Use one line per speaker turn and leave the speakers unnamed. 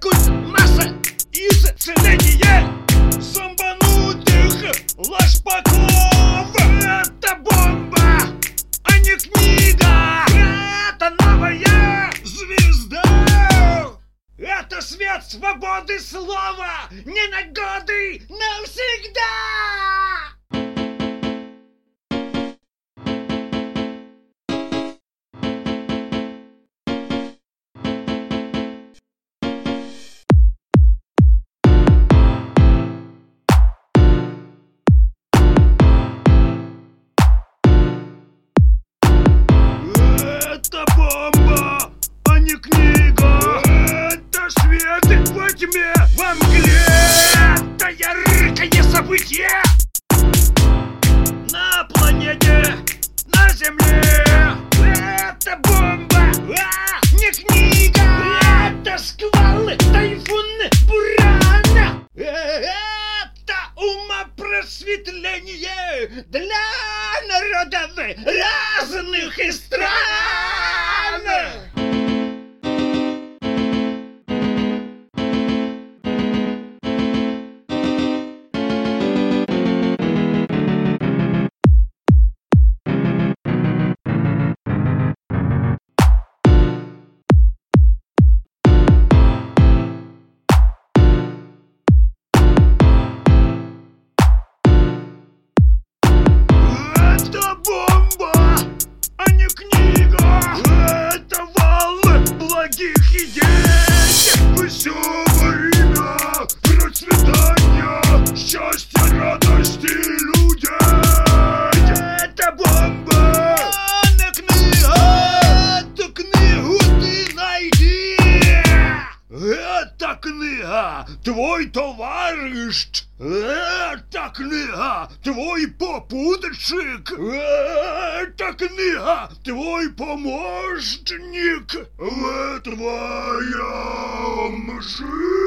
культ масса исцеления зомбанутых ложпаков Это бомба, а не книга. Это новая звезда. Это свет свободы слова. Не на годы, навсегда во мгле. Это яркое событие. На планете, на Земле. Это бомба, а не книга. Это сквалы, тайфуны, бураны Это умопросветление для народов разных стран твой товарищ! Это книга, твой попутчик! Это книга, твой помощник! Это твоя машина